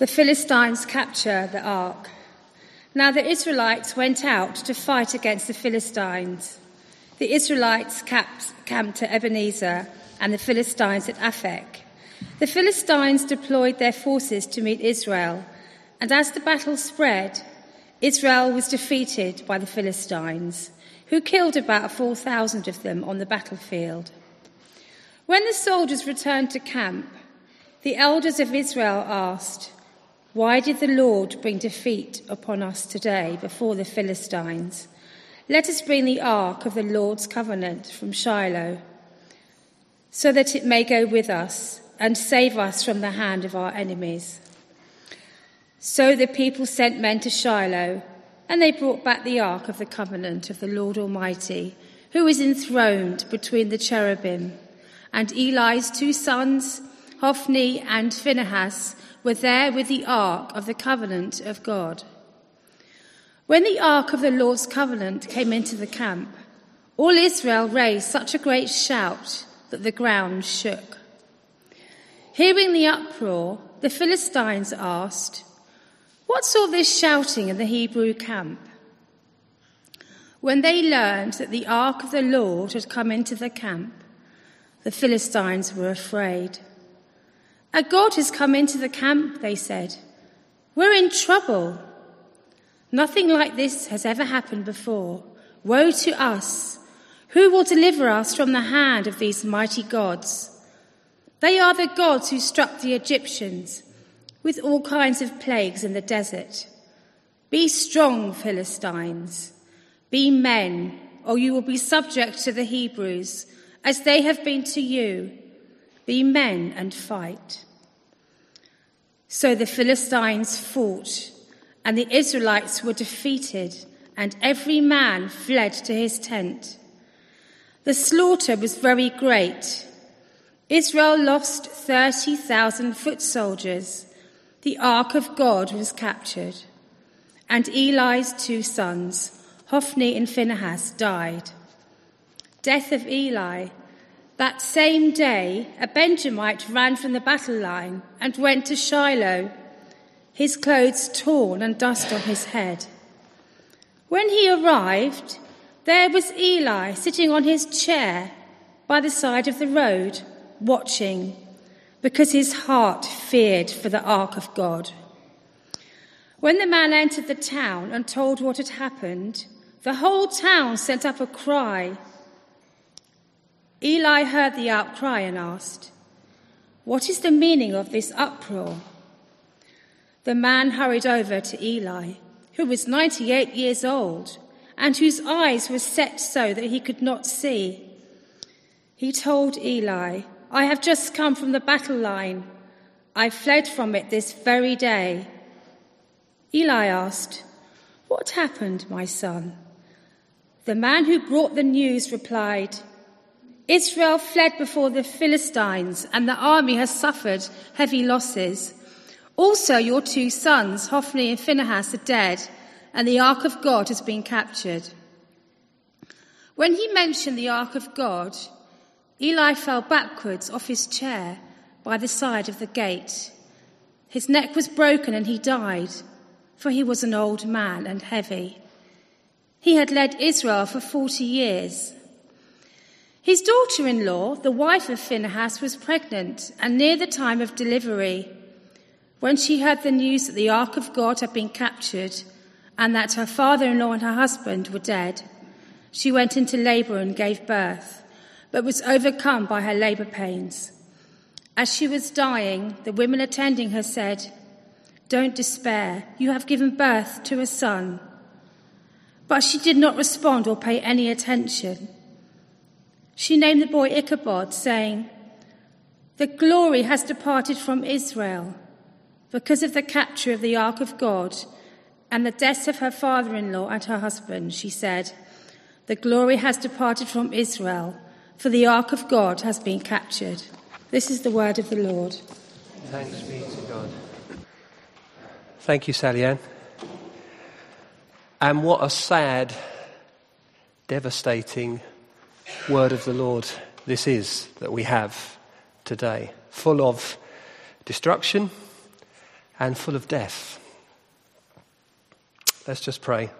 The Philistines capture the ark. Now the Israelites went out to fight against the Philistines. The Israelites camped at Ebenezer and the Philistines at Aphek. The Philistines deployed their forces to meet Israel, and as the battle spread, Israel was defeated by the Philistines, who killed about 4,000 of them on the battlefield. When the soldiers returned to camp, the elders of Israel asked, Why did the Lord bring defeat upon us today before the Philistines? Let us bring the ark of the Lord's covenant from Shiloh, so that it may go with us and save us from the hand of our enemies. So the people sent men to Shiloh, and they brought back the ark of the covenant of the Lord Almighty, who is enthroned between the cherubim. And Eli's two sons, Hophni and Phinehas, were there with the ark of the covenant of God. When the ark of the Lord's covenant came into the camp, all Israel raised such a great shout that the ground shook. Hearing the uproar, the Philistines asked, What's all this shouting in the Hebrew camp? When they learned that the ark of the Lord had come into the camp, the Philistines were afraid. A God has come into the camp, they said. We're in trouble. Nothing like this has ever happened before. Woe to us! Who will deliver us from the hand of these mighty gods? They are the gods who struck the Egyptians with all kinds of plagues in the desert. Be strong, Philistines. Be men, or you will be subject to the Hebrews, as they have been to you. Be men and fight. So the Philistines fought, and the Israelites were defeated, and every man fled to his tent. The slaughter was very great. Israel lost 30,000 foot soldiers the ark of God was captured, and Eli's two sons, Hophni and Phinehas, died. Death of Eli. That same day, a Benjamite ran from the battle line and went to Shiloh, his clothes torn and dust on his head. When he arrived, there was Eli sitting on his chair by the side of the road, watching because his heart feared for the ark of God. When the man entered the town and told what had happened, the whole town sent up a cry. Eli heard the outcry and asked, What is the meaning of this uproar? The man hurried over to Eli, who was 98 years old and whose eyes were set so that he could not see. He told Eli, I have just come from the battle line. I fled from it this very day. Eli asked, What happened, my son? The man who brought the news replied, Israel fled before the Philistines, and the army has suffered heavy losses. Also, your two sons, Hophni and Phinehas, are dead, and the ark of God has been captured. When he mentioned the ark of God, Eli fell backwards off his chair by the side of the gate. His neck was broken and he died, for he was an old man and heavy. He had led Israel for 40 years. His daughter in law, the wife of Phinehas, was pregnant and near the time of delivery. When she heard the news that the ark of God had been captured and that her father in law and her husband were dead, she went into labor and gave birth but was overcome by her labor pains. As she was dying, the women attending her said, Don't despair, you have given birth to a son. But she did not respond or pay any attention. She named the boy Ichabod, saying, The glory has departed from Israel because of the capture of the ark of God and the deaths of her father in law and her husband. She said, The glory has departed from Israel for the ark of God has been captured. This is the word of the Lord. Thanks be to God. Thank you, Sally Ann. And what a sad, devastating word of the Lord this is that we have today, full of destruction and full of death. Let's just pray.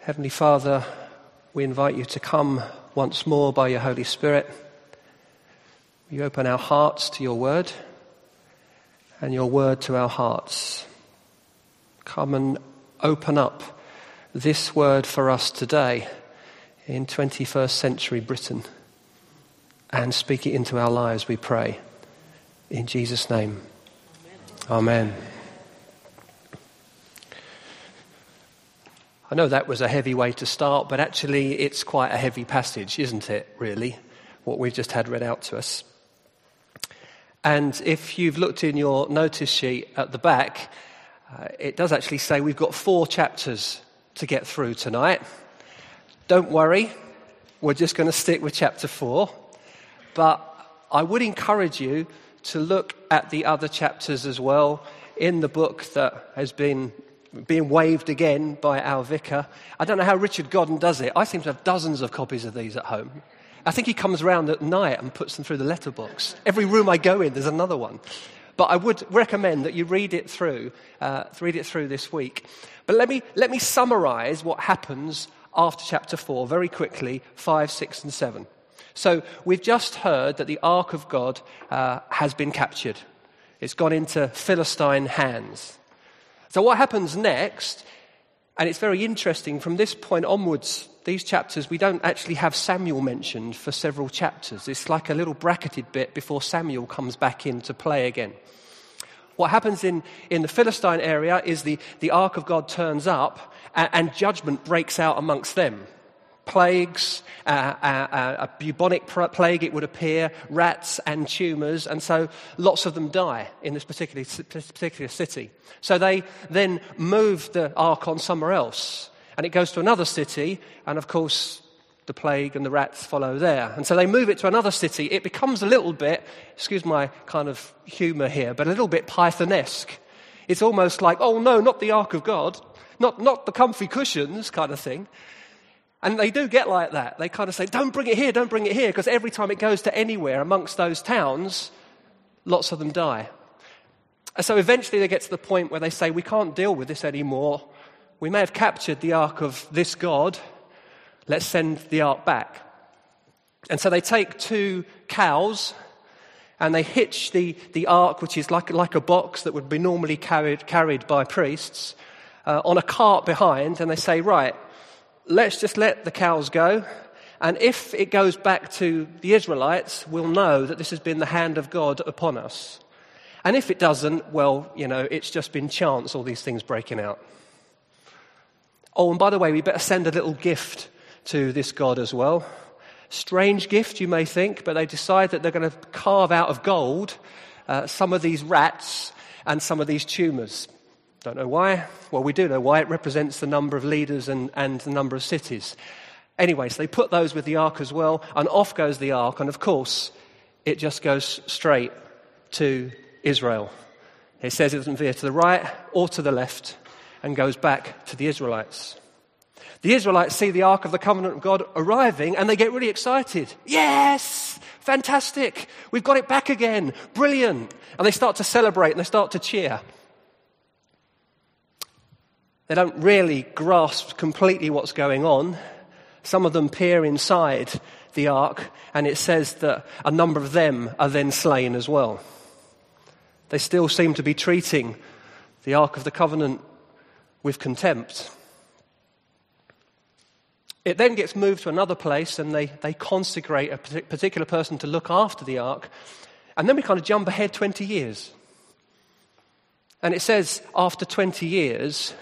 Heavenly Father, we invite you to come once more by your Holy Spirit. We open our hearts to your word and your word to our hearts. Come and open up this word for us today in 21st century Britain and speak it into our lives, we pray. In Jesus' name. Amen. I know that was a heavy way to start, but actually it's quite a heavy passage, isn't it, really? What we've just had read out to us. And if you've looked in your notice sheet at the back, uh, it does actually say we've got four chapters to get through tonight. Don't worry, we're just going to stick with chapter four. But I would encourage you to look at the other chapters as well in the book that has been being waved again by our vicar. I don't know how Richard Godden does it. I seem to have dozens of copies of these at home. I think he comes around at night and puts them through the letterbox. Every room I go in, there's another one. But I would recommend that you read it through, uh, read it through this week. But let me, let me summarize what happens after chapter 4 very quickly 5, 6, and 7. So we've just heard that the Ark of God uh, has been captured, it's gone into Philistine hands. So, what happens next, and it's very interesting, from this point onwards, these chapters, we don't actually have Samuel mentioned for several chapters. It's like a little bracketed bit before Samuel comes back into play again. What happens in, in the Philistine area is the, the Ark of God turns up and, judgment breaks out amongst them plagues, uh, uh, uh, a bubonic plague, it would appear, rats and tumours, and so lots of them die in this particular, particular city. So they then move the ark on somewhere else, and it goes to another city, and of course, the plague and the rats follow there. And so they move it to another city. It becomes a little bit, excuse my kind of humour here, but a little bit Pythonesque. It's almost like, oh no, not the Ark of God, not, not the comfy cushions kind of thing. And they do get like that. They kind of say, don't bring it here, don't bring it here, because every time it goes to anywhere amongst those towns, lots of them die. And so eventually they get to the point where they say, we can't deal with this anymore. We may have captured the ark of this God. Let's send the ark back. And so they take two cows and they hitch the, the ark, which is like, like a box that would be normally carried, carried by priests, uh, on a cart behind, and they say, right, let's just let the cows go. And if it goes back to the Israelites, we'll know that this has been the hand of God upon us. And if it doesn't, well, you know, it's just been chance, all these things breaking out. Oh, and by the way, we better send a little gift to this God as well. Strange gift, you may think, but they decide that they're going to carve out of gold uh, some of these rats and some of these tumors. Don't know why. Well, we do know why. It represents the number of leaders and, and the number of cities. Anyway, so they put those with the ark as well, and off goes the ark, and of course, it just goes straight to Israel. It says it doesn't veer to the right or to the left and goes back to the Israelites. The Israelites see the Ark of the Covenant of God arriving and they get really excited. Yes! Fantastic! We've got it back again! Brilliant! And they start to celebrate and they start to cheer. They don't really grasp completely what's going on. Some of them peer inside the ark, and it says that a number of them are then slain as well. They still seem to be treating the Ark of the Covenant with contempt. It then gets moved to another place, and they, they consecrate a particular person to look after the ark. And then we kind of jump ahead 20 years. And it says, after 20 years,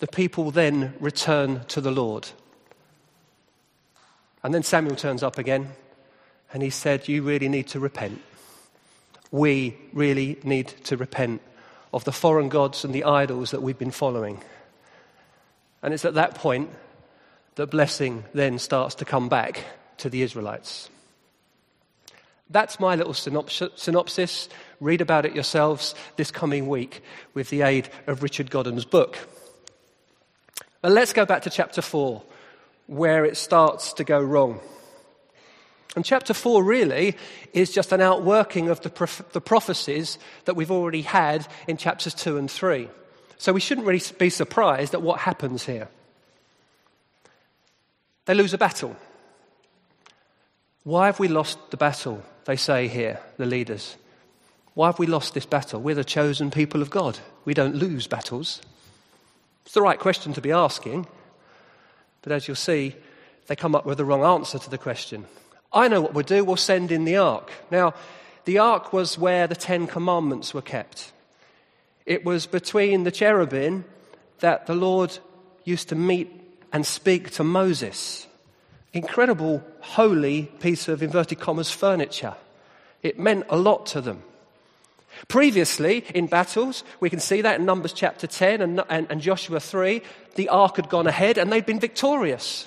the people then return to the Lord. And then Samuel turns up again and he said, You really need to repent. We really need to repent of the foreign gods and the idols that we've been following. And it's at that point that blessing then starts to come back to the Israelites. That's my little synopsis. Read about it yourselves this coming week with the aid of Richard Godden's book. But let's go back to chapter 4, where it starts to go wrong. And chapter 4 really is just an outworking of the, prof- the prophecies that we've already had in chapters 2 and 3. So we shouldn't really be surprised at what happens here. They lose a battle. Why have we lost the battle? They say here, the leaders. Why have we lost this battle? We're the chosen people of God. We don't lose battles. It's the right question to be asking. But as you'll see, they come up with the wrong answer to the question. I know what we'll do. We'll send in the ark. Now, the ark was where the Ten Commandments were kept. It was between the cherubim that the Lord used to meet and speak to Moses. Incredible, holy piece of inverted commas furniture. It meant a lot to them. Previously, in battles, we can see that in Numbers chapter 10 and, and, and Joshua 3, the ark had gone ahead and they'd been victorious.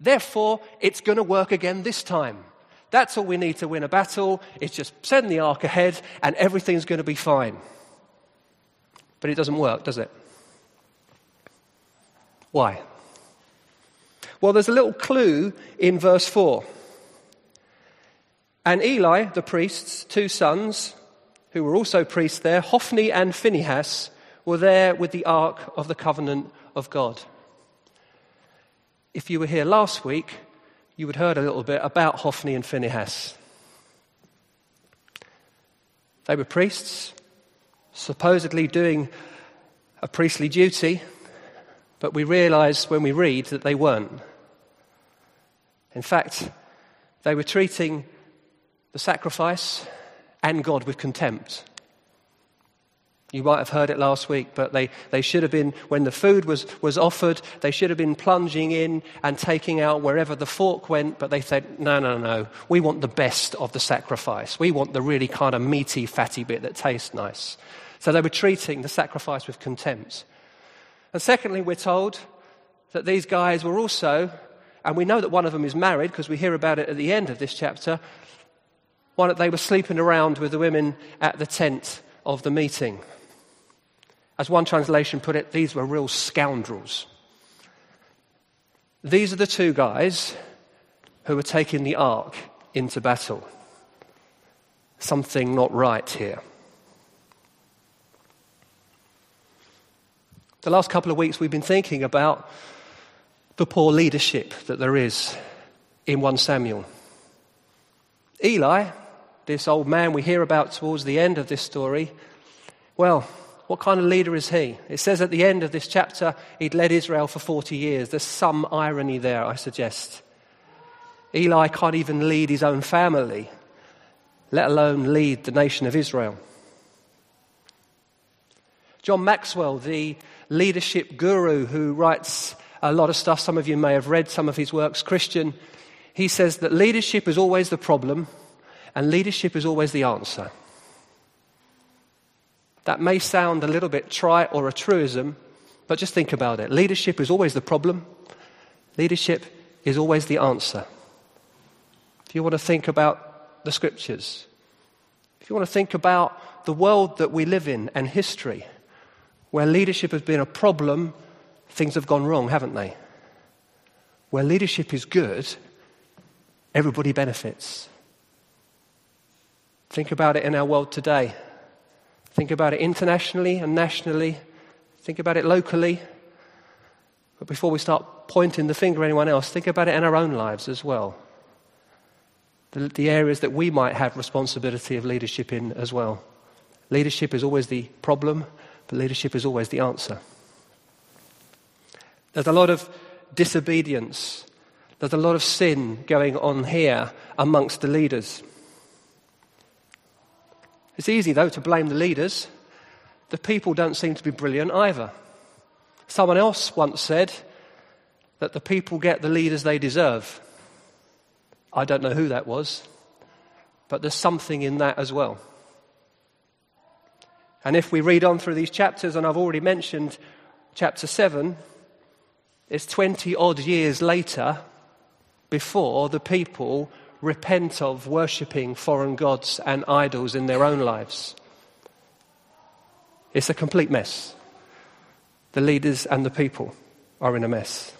Therefore, it's going to work again this time. That's all we need to win a battle. It's just send the ark ahead and everything's going to be fine. But it doesn't work, does it? Why? Well, there's a little clue in verse 4. And Eli, the priest's two sons, who were also priests there, Hophni and Phinehas, were there with the ark of the covenant of God. If you were here last week, you would have heard a little bit about Hophni and Phinehas. They were priests, supposedly doing a priestly duty, but we realize when we read that they weren't. In fact, they were treating the sacrifice and God with contempt. You might have heard it last week, but they, they should have been, when the food was, was offered, they should have been plunging in and taking out wherever the fork went, but they said, no, no, no, we want the best of the sacrifice. We want the really kind of meaty, fatty bit that tastes nice. So they were treating the sacrifice with contempt. And secondly, we're told that these guys were also, and we know that one of them is married because we hear about it at the end of this chapter, one they were sleeping around with the women at the tent of the meeting. As one translation put it, these were real scoundrels. These are the two guys who were taking the ark into battle. Something not right here. The last couple of weeks, we've been thinking about the poor leadership that there is in 1 Samuel. Eli, this old man we hear about towards the end of this story, well, what kind of leader is he? It says at the end of this chapter, he'd led Israel for 40 years. There's some irony there, I suggest. Eli can't even lead his own family, let alone lead the nation of Israel. John Maxwell, the leadership guru who writes a lot of stuff, some of you may have read some of his works, Christian, he says that leadership is always the problem and leadership is always the answer. That may sound a little bit trite or a truism, but just think about it. Leadership is always the problem, leadership is always the answer. If you want to think about the scriptures, if you want to think about the world that we live in and history, where leadership has been a problem, things have gone wrong, haven't they? Where leadership is good, everybody benefits. Think about it in our world today. Think about it internationally and nationally. Think about it locally. But before we start pointing the finger at anyone else, think about it in our own lives as well. The, the areas that we might have responsibility of leadership in as well. Leadership is always the problem, but leadership is always the answer. There's a lot of disobedience. There's a lot of sin going on here amongst the leaders. It's easy, though, to blame the leaders. The people don't seem to be brilliant either. Someone else once said that the people get the leaders they deserve. I don't know who that was, but there's something in that as well. And if we read on through these chapters, and I've already mentioned chapter 7, it's 20 odd years later before the people repent of worshipping foreign gods and idols in their own lives. It's a complete mess. The leaders and the people are in a mess.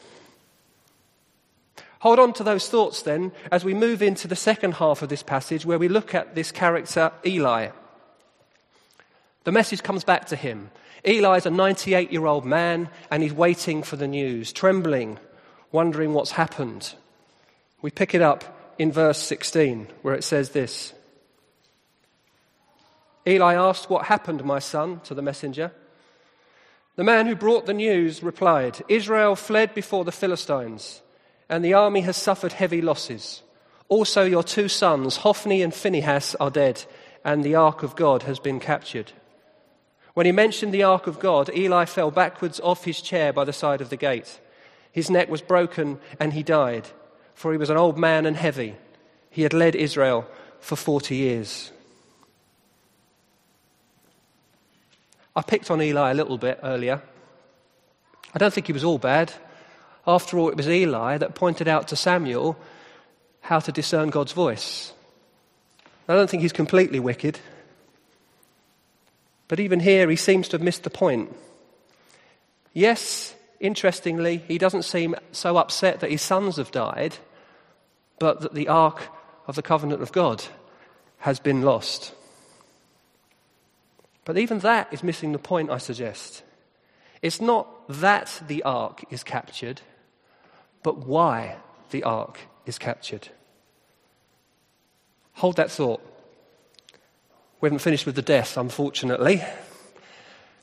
Hold on to those thoughts then as we move into the second half of this passage where we look at this character, Eli. The message comes back to him. Eli is a 98 year old man and he's waiting for the news, trembling, wondering what's happened. We pick it up in verse 16 where it says this Eli asked, What happened, my son, to the messenger? The man who brought the news replied, Israel fled before the Philistines and the army has suffered heavy losses. Also, your two sons, Hophni and Phinehas, are dead, and the ark of God has been captured. When he mentioned the ark of God, Eli fell backwards off his chair by the side of the gate. His neck was broken, and he died, for he was an old man and heavy. He had led Israel for 40 years. I picked on Eli a little bit earlier. I don't think he was all bad. After all, it was Eli that pointed out to Samuel how to discern God's voice. I don't think he's completely wicked. But even here, he seems to have missed the point. Yes, interestingly, he doesn't seem so upset that his sons have died, but that the ark of the covenant of God has been lost. But even that is missing the point, I suggest. It's not that the ark is captured, but why the ark is captured. Hold that thought. We haven't finished with the death, unfortunately,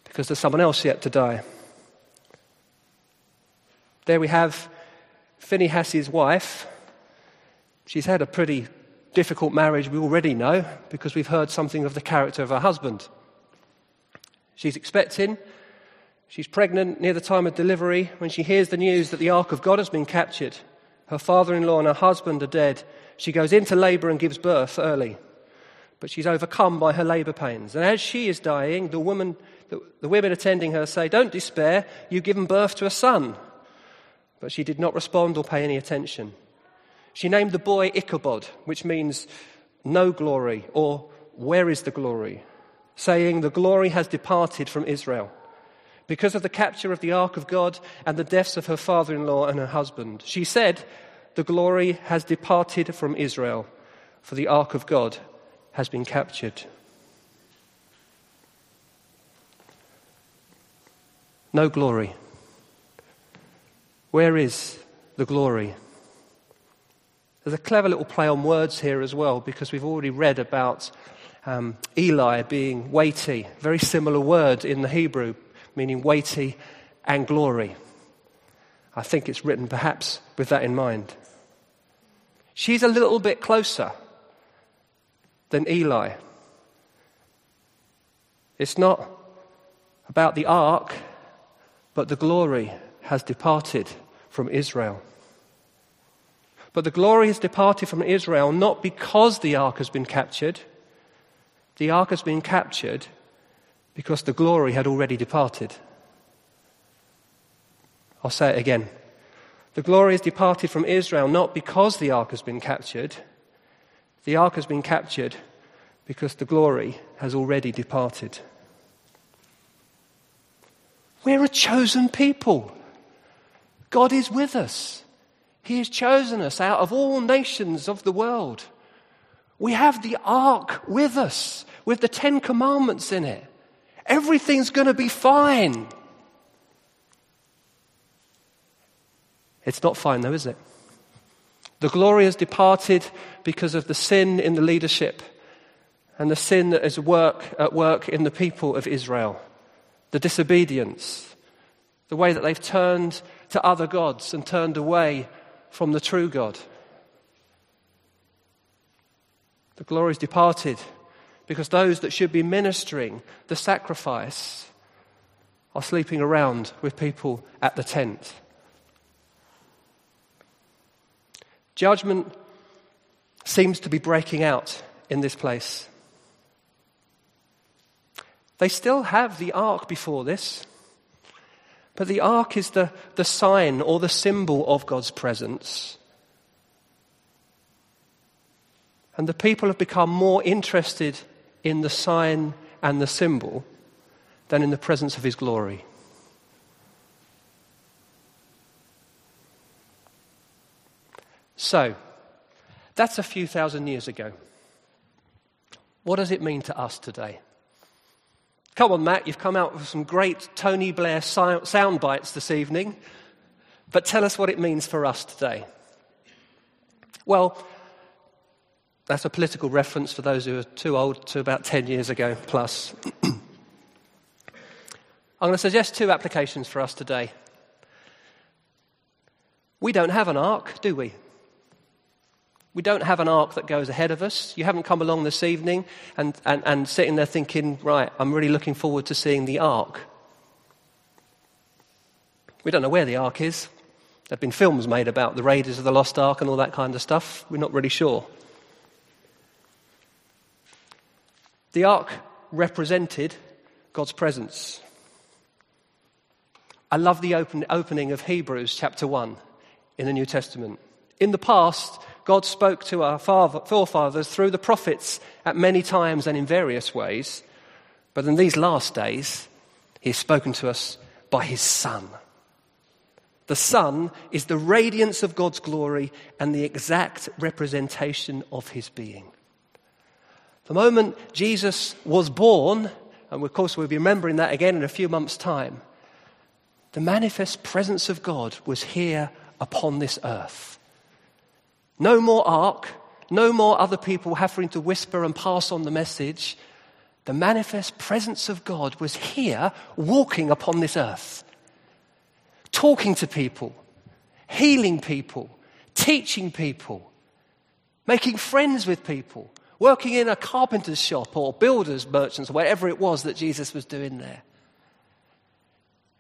because there's someone else yet to die. There we have Phinehas's wife. She's had a pretty difficult marriage, we already know, because we've heard something of the character of her husband. She's expecting, She's pregnant near the time of delivery when she hears the news that the Ark of God has been captured. Her father in law and her husband are dead. She goes into labor and gives birth early. But she's overcome by her labor pains. And as she is dying, the, woman, the, the women attending her say, Don't despair, you've given birth to a son. But she did not respond or pay any attention. She named the boy Ichabod, which means no glory, or where is the glory? Saying, The glory has departed from Israel because of the capture of the ark of God and the deaths of her father in law and her husband. She said, The glory has departed from Israel, for the ark of God has been captured. No glory. Where is the glory? There's a clever little play on words here as well, because we've already read about um, Eli being weighty, very similar word in the Hebrew, meaning weighty and glory. I think it's written perhaps with that in mind. She's a little bit closer than Eli. It's not about the ark, but the glory has departed from Israel. But the glory has departed from Israel not because the ark has been captured. The ark has been captured because the glory had already departed. I'll say it again. The glory has departed from Israel not because the ark has been captured. The ark has been captured because the glory has already departed. We're a chosen people. God is with us. He has chosen us out of all nations of the world. We have the ark with us, with the Ten Commandments in it. Everything's going to be fine. It's not fine, though, is it? The glory has departed because of the sin in the leadership and the sin that is work, at work in the people of Israel, the disobedience, the way that they've turned to other gods and turned away from the true God. The glory is departed because those that should be ministering the sacrifice are sleeping around with people at the tent. Judgment seems to be breaking out in this place. They still have the ark before this, but the ark is the, the sign or the symbol of God's presence. And the people have become more interested in the sign and the symbol than in the presence of his glory. So, that's a few thousand years ago. What does it mean to us today? Come on, Matt, you've come out with some great Tony Blair sound bites this evening, but tell us what it means for us today. Well, that's a political reference for those who are too old to about 10 years ago plus. I'm going to suggest two applications for us today. We don't have an ark, do we? We don't have an ark that goes ahead of us. You haven't come along this evening and, and, and sitting there thinking, right, I'm really looking forward to seeing the ark. We don't know where the ark is. There have been films made about the Raiders of the Lost Ark and all that kind of stuff. We're not really sure. The ark represented God's presence. I love the open, opening of Hebrews chapter 1 in the New Testament. In the past, God spoke to our forefathers through the prophets at many times and in various ways. But in these last days, He has spoken to us by His Son. The Son is the radiance of God's glory and the exact representation of His being. The moment Jesus was born, and of course we'll be remembering that again in a few months' time, the manifest presence of God was here upon this earth. No more ark, no more other people having to whisper and pass on the message. The manifest presence of God was here walking upon this earth, talking to people, healing people, teaching people, making friends with people, working in a carpenter's shop or builder's merchants, whatever it was that Jesus was doing there.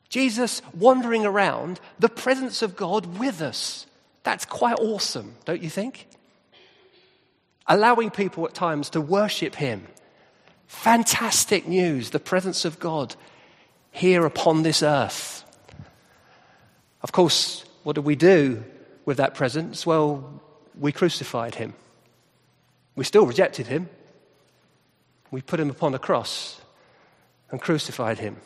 Jesus wandering around, the presence of God with us. That's quite awesome, don't you think? Allowing people at times to worship Him. Fantastic news, the presence of God here upon this earth. Of course, what do we do with that presence? Well, we crucified Him. We still rejected Him. We put Him upon a cross and crucified Him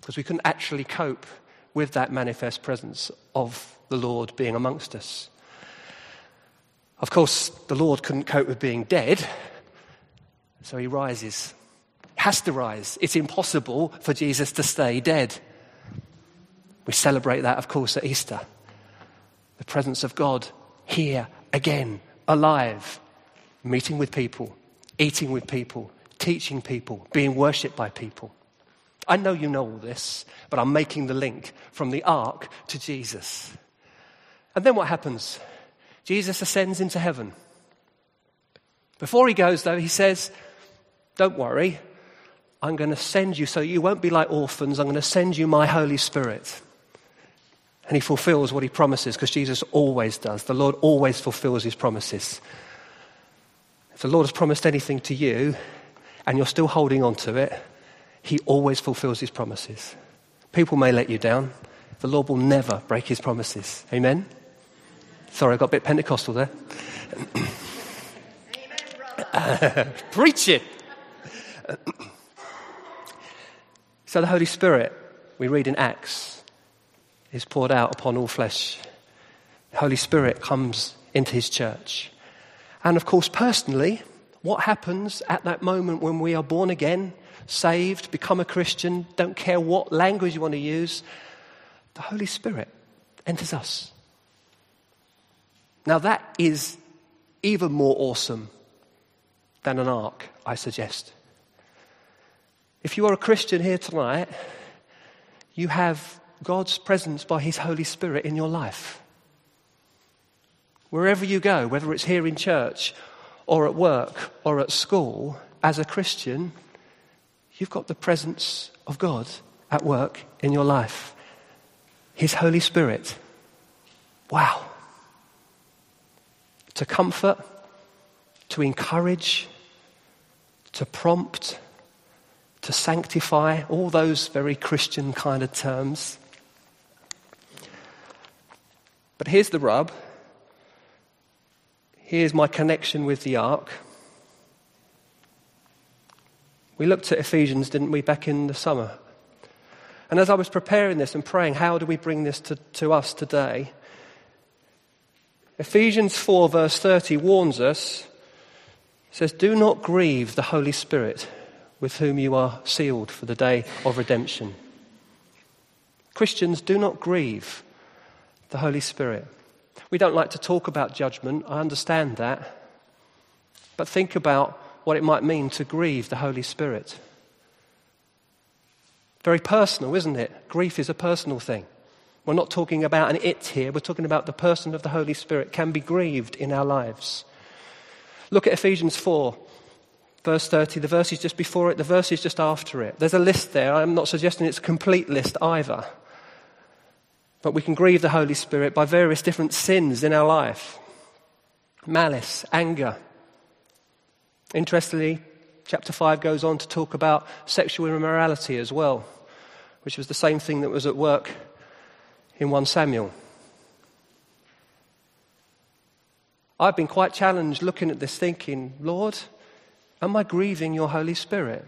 because we couldn't actually cope with that manifest presence of the Lord being amongst us. Of course, the Lord couldn't cope with being dead, so he rises. Has to rise. It's impossible for Jesus to stay dead. We celebrate that, of course, at Easter. The presence of God here again, alive, meeting with people, eating with people, teaching people, being worshipped by people. I know you know all this, but I'm making the link from the ark to Jesus. And then what happens? Jesus ascends into heaven. Before he goes, though, he says, Don't worry, I'm going to send you so you won't be like orphans. I'm going to send you my Holy Spirit. And he fulfills what he promises because Jesus always does. The Lord always fulfills his promises. If the Lord has promised anything to you and you're still holding on to it, he always fulfills his promises. People may let you down. The Lord will never break his promises. Amen? Sorry, I got a bit Pentecostal there. Amen, preach it. so the Holy Spirit, we read in Acts, is poured out upon all flesh. The Holy Spirit comes into his church. And of course, personally, what happens at that moment when we are born again, saved, become a Christian, don't care what language you want to use, the Holy Spirit enters us. Now, that is even more awesome than an ark, I suggest. If you are a Christian here tonight, you have God's presence by His Holy Spirit in your life. Wherever you go, whether it's here in church or at work or at school, as a Christian, you've got the presence of God at work in your life. His Holy Spirit. Wow to comfort, to encourage, to prompt, to sanctify, all those very Christian kind of terms. But here's the rub. Here's my connection with the ark. We looked at Ephesians, didn't we, back in the summer? And as I was preparing this and praying, how do we bring this to, to us today? Ephesians 4, verse 30 warns us, says, Do not grieve the Holy Spirit with whom you are sealed for the day of redemption. Christians, do not grieve the Holy Spirit. We don't like to talk about judgment, I understand that. But think about what it might mean to grieve the Holy Spirit. Very personal, isn't it? Grief is a personal thing. We're not talking about an it here, we're talking about the person of the Holy Spirit can be grieved in our lives. Look at Ephesians 4, verse 30. The verse is just before it, the verse is just after it. There's a list there. I'm not suggesting it's a complete list either. But we can grieve the Holy Spirit by various different sins in our life malice, anger. Interestingly, chapter 5 goes on to talk about sexual immorality as well, which was the same thing that was at work in 1 Samuel. I've been quite challenged looking at this, thinking, Lord, am I grieving your Holy Spirit?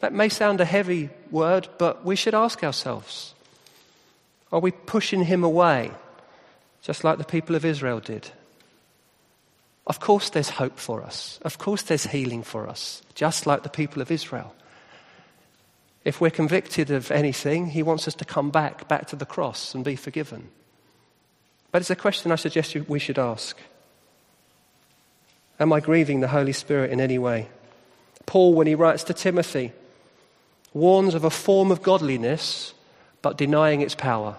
That may sound a heavy word, but we should ask ourselves are we pushing him away, just like the people of Israel did? Of course, there's hope for us. Of course, there's healing for us, just like the people of Israel. If we're convicted of anything, he wants us to come back, back to the cross and be forgiven. But it's a question I suggest we should ask. Am I grieving the Holy Spirit in any way? Paul, when he writes to Timothy, warns of a form of godliness but denying its power.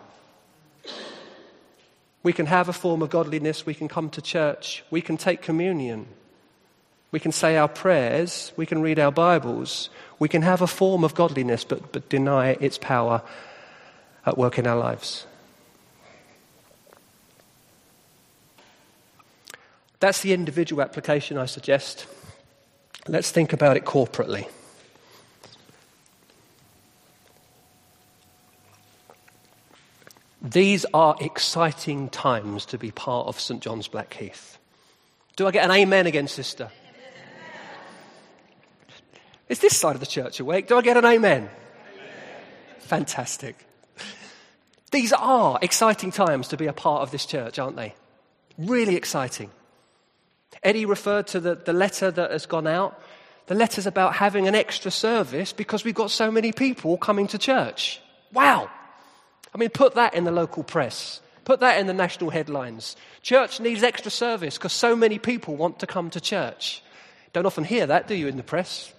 We can have a form of godliness, we can come to church, we can take communion, we can say our prayers, we can read our Bibles, we can have a form of godliness but, but deny its power at work in our lives. That's the individual application I suggest. Let's think about it corporately. These are exciting times to be part of St. John's Blackheath. Do I get an amen again, sister? Is this side of the church awake? Do I get an amen? amen? Fantastic. These are exciting times to be a part of this church, aren't they? Really exciting. Eddie referred to the, the letter that has gone out. The letter's about having an extra service because we've got so many people coming to church. Wow! I mean, put that in the local press. Put that in the national headlines. Church needs extra service because so many people want to come to church. Don't often hear that, do you, in the press?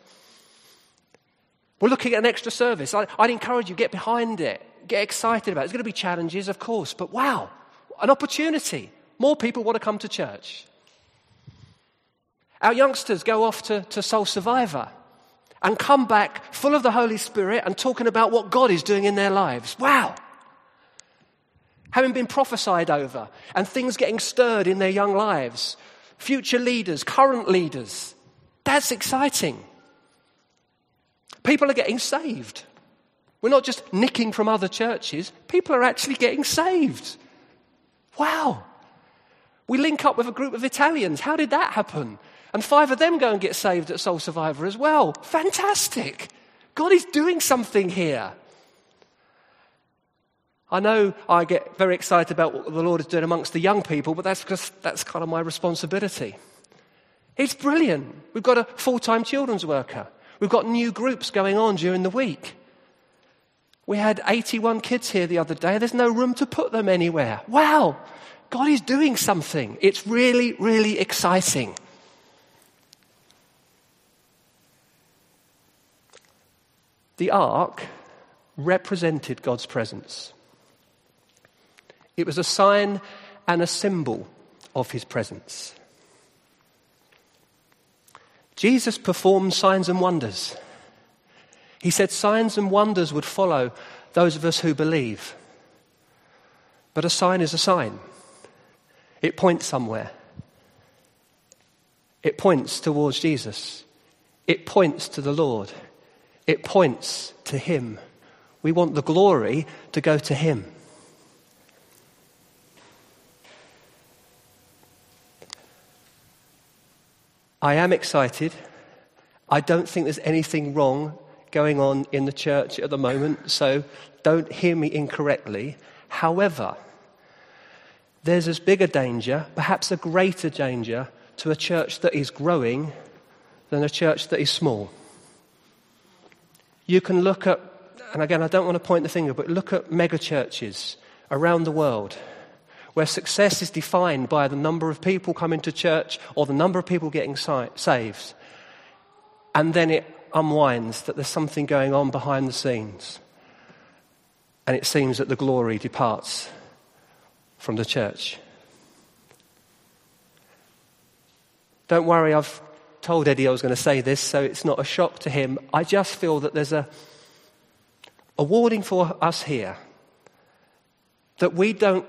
We're looking at an extra service. I, would encourage you, get behind it. Get excited about it. There's going to be challenges, of course, but wow, an opportunity. More people want to come to church. Our youngsters go off to, to Soul Survivor and come back full of the Holy Spirit and talking about what God is doing in their lives. Wow having been prophesied over, and things getting stirred in their young lives. Future leaders, current leaders. That's exciting. People are getting saved. We're not just nicking from other churches, people are actually getting saved. Wow. We link up with a group of Italians. How did that happen? And five of them go and get saved at Soul Survivor as well. Fantastic. God is doing something here. I know I get very excited about what the Lord is doing amongst the young people, but that's because that's kind of my responsibility. It's brilliant. We've got a full time children's worker. We've got new groups going on during the week. We had 81 kids here the other day. There's no room to put them anywhere. Wow! God is doing something. It's really, really exciting. The ark represented God's presence. It was a sign and a symbol of his presence. Jesus performed signs and wonders. He said signs and wonders would follow those of us who believe. But a sign is a sign, it points somewhere. It points towards Jesus. It points to the Lord. It points to Him. We want the glory to go to Him. I am excited. I don't think there's anything wrong going on in the church at the moment, so don't hear me incorrectly. However, there's as big a danger, perhaps a greater danger, to a church that is growing than a church that is small. You can look at, and again, I don't want to point the finger, but look at mega churches around the world where success is defined by the number of people coming to church or the number of people getting saved. And then it unwinds that there's something going on behind the scenes. And it seems that the glory departs from the church. Don't worry, I've told Eddie I was going to say this, so it's not a shock to him. I just feel that there's a, a warning for us here that we don't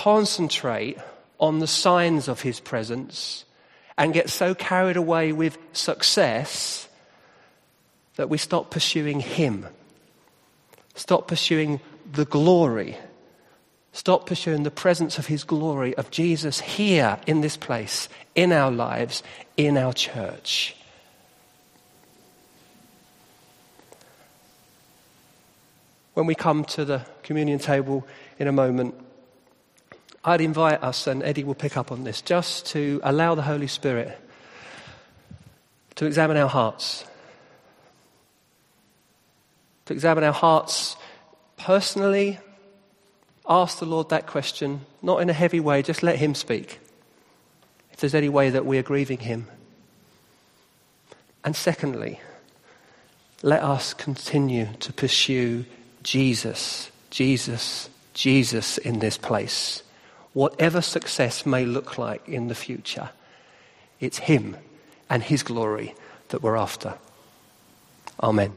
concentrate on the signs of his presence and get so carried away with success that we stop pursuing him, stop pursuing the glory, stop pursuing the presence of his glory, of Jesus here in this place, in our lives, in our church. When we come to the communion table in a moment, I'd invite us, and Eddie will pick up on this, just to allow the Holy Spirit to examine our hearts. To examine our hearts personally, ask the Lord that question, not in a heavy way, just let Him speak if there's any way that we are grieving Him. And secondly, let us continue to pursue Jesus, Jesus, Jesus in this place. Whatever success may look like in the future, it's Him and His glory that we're after. Amen.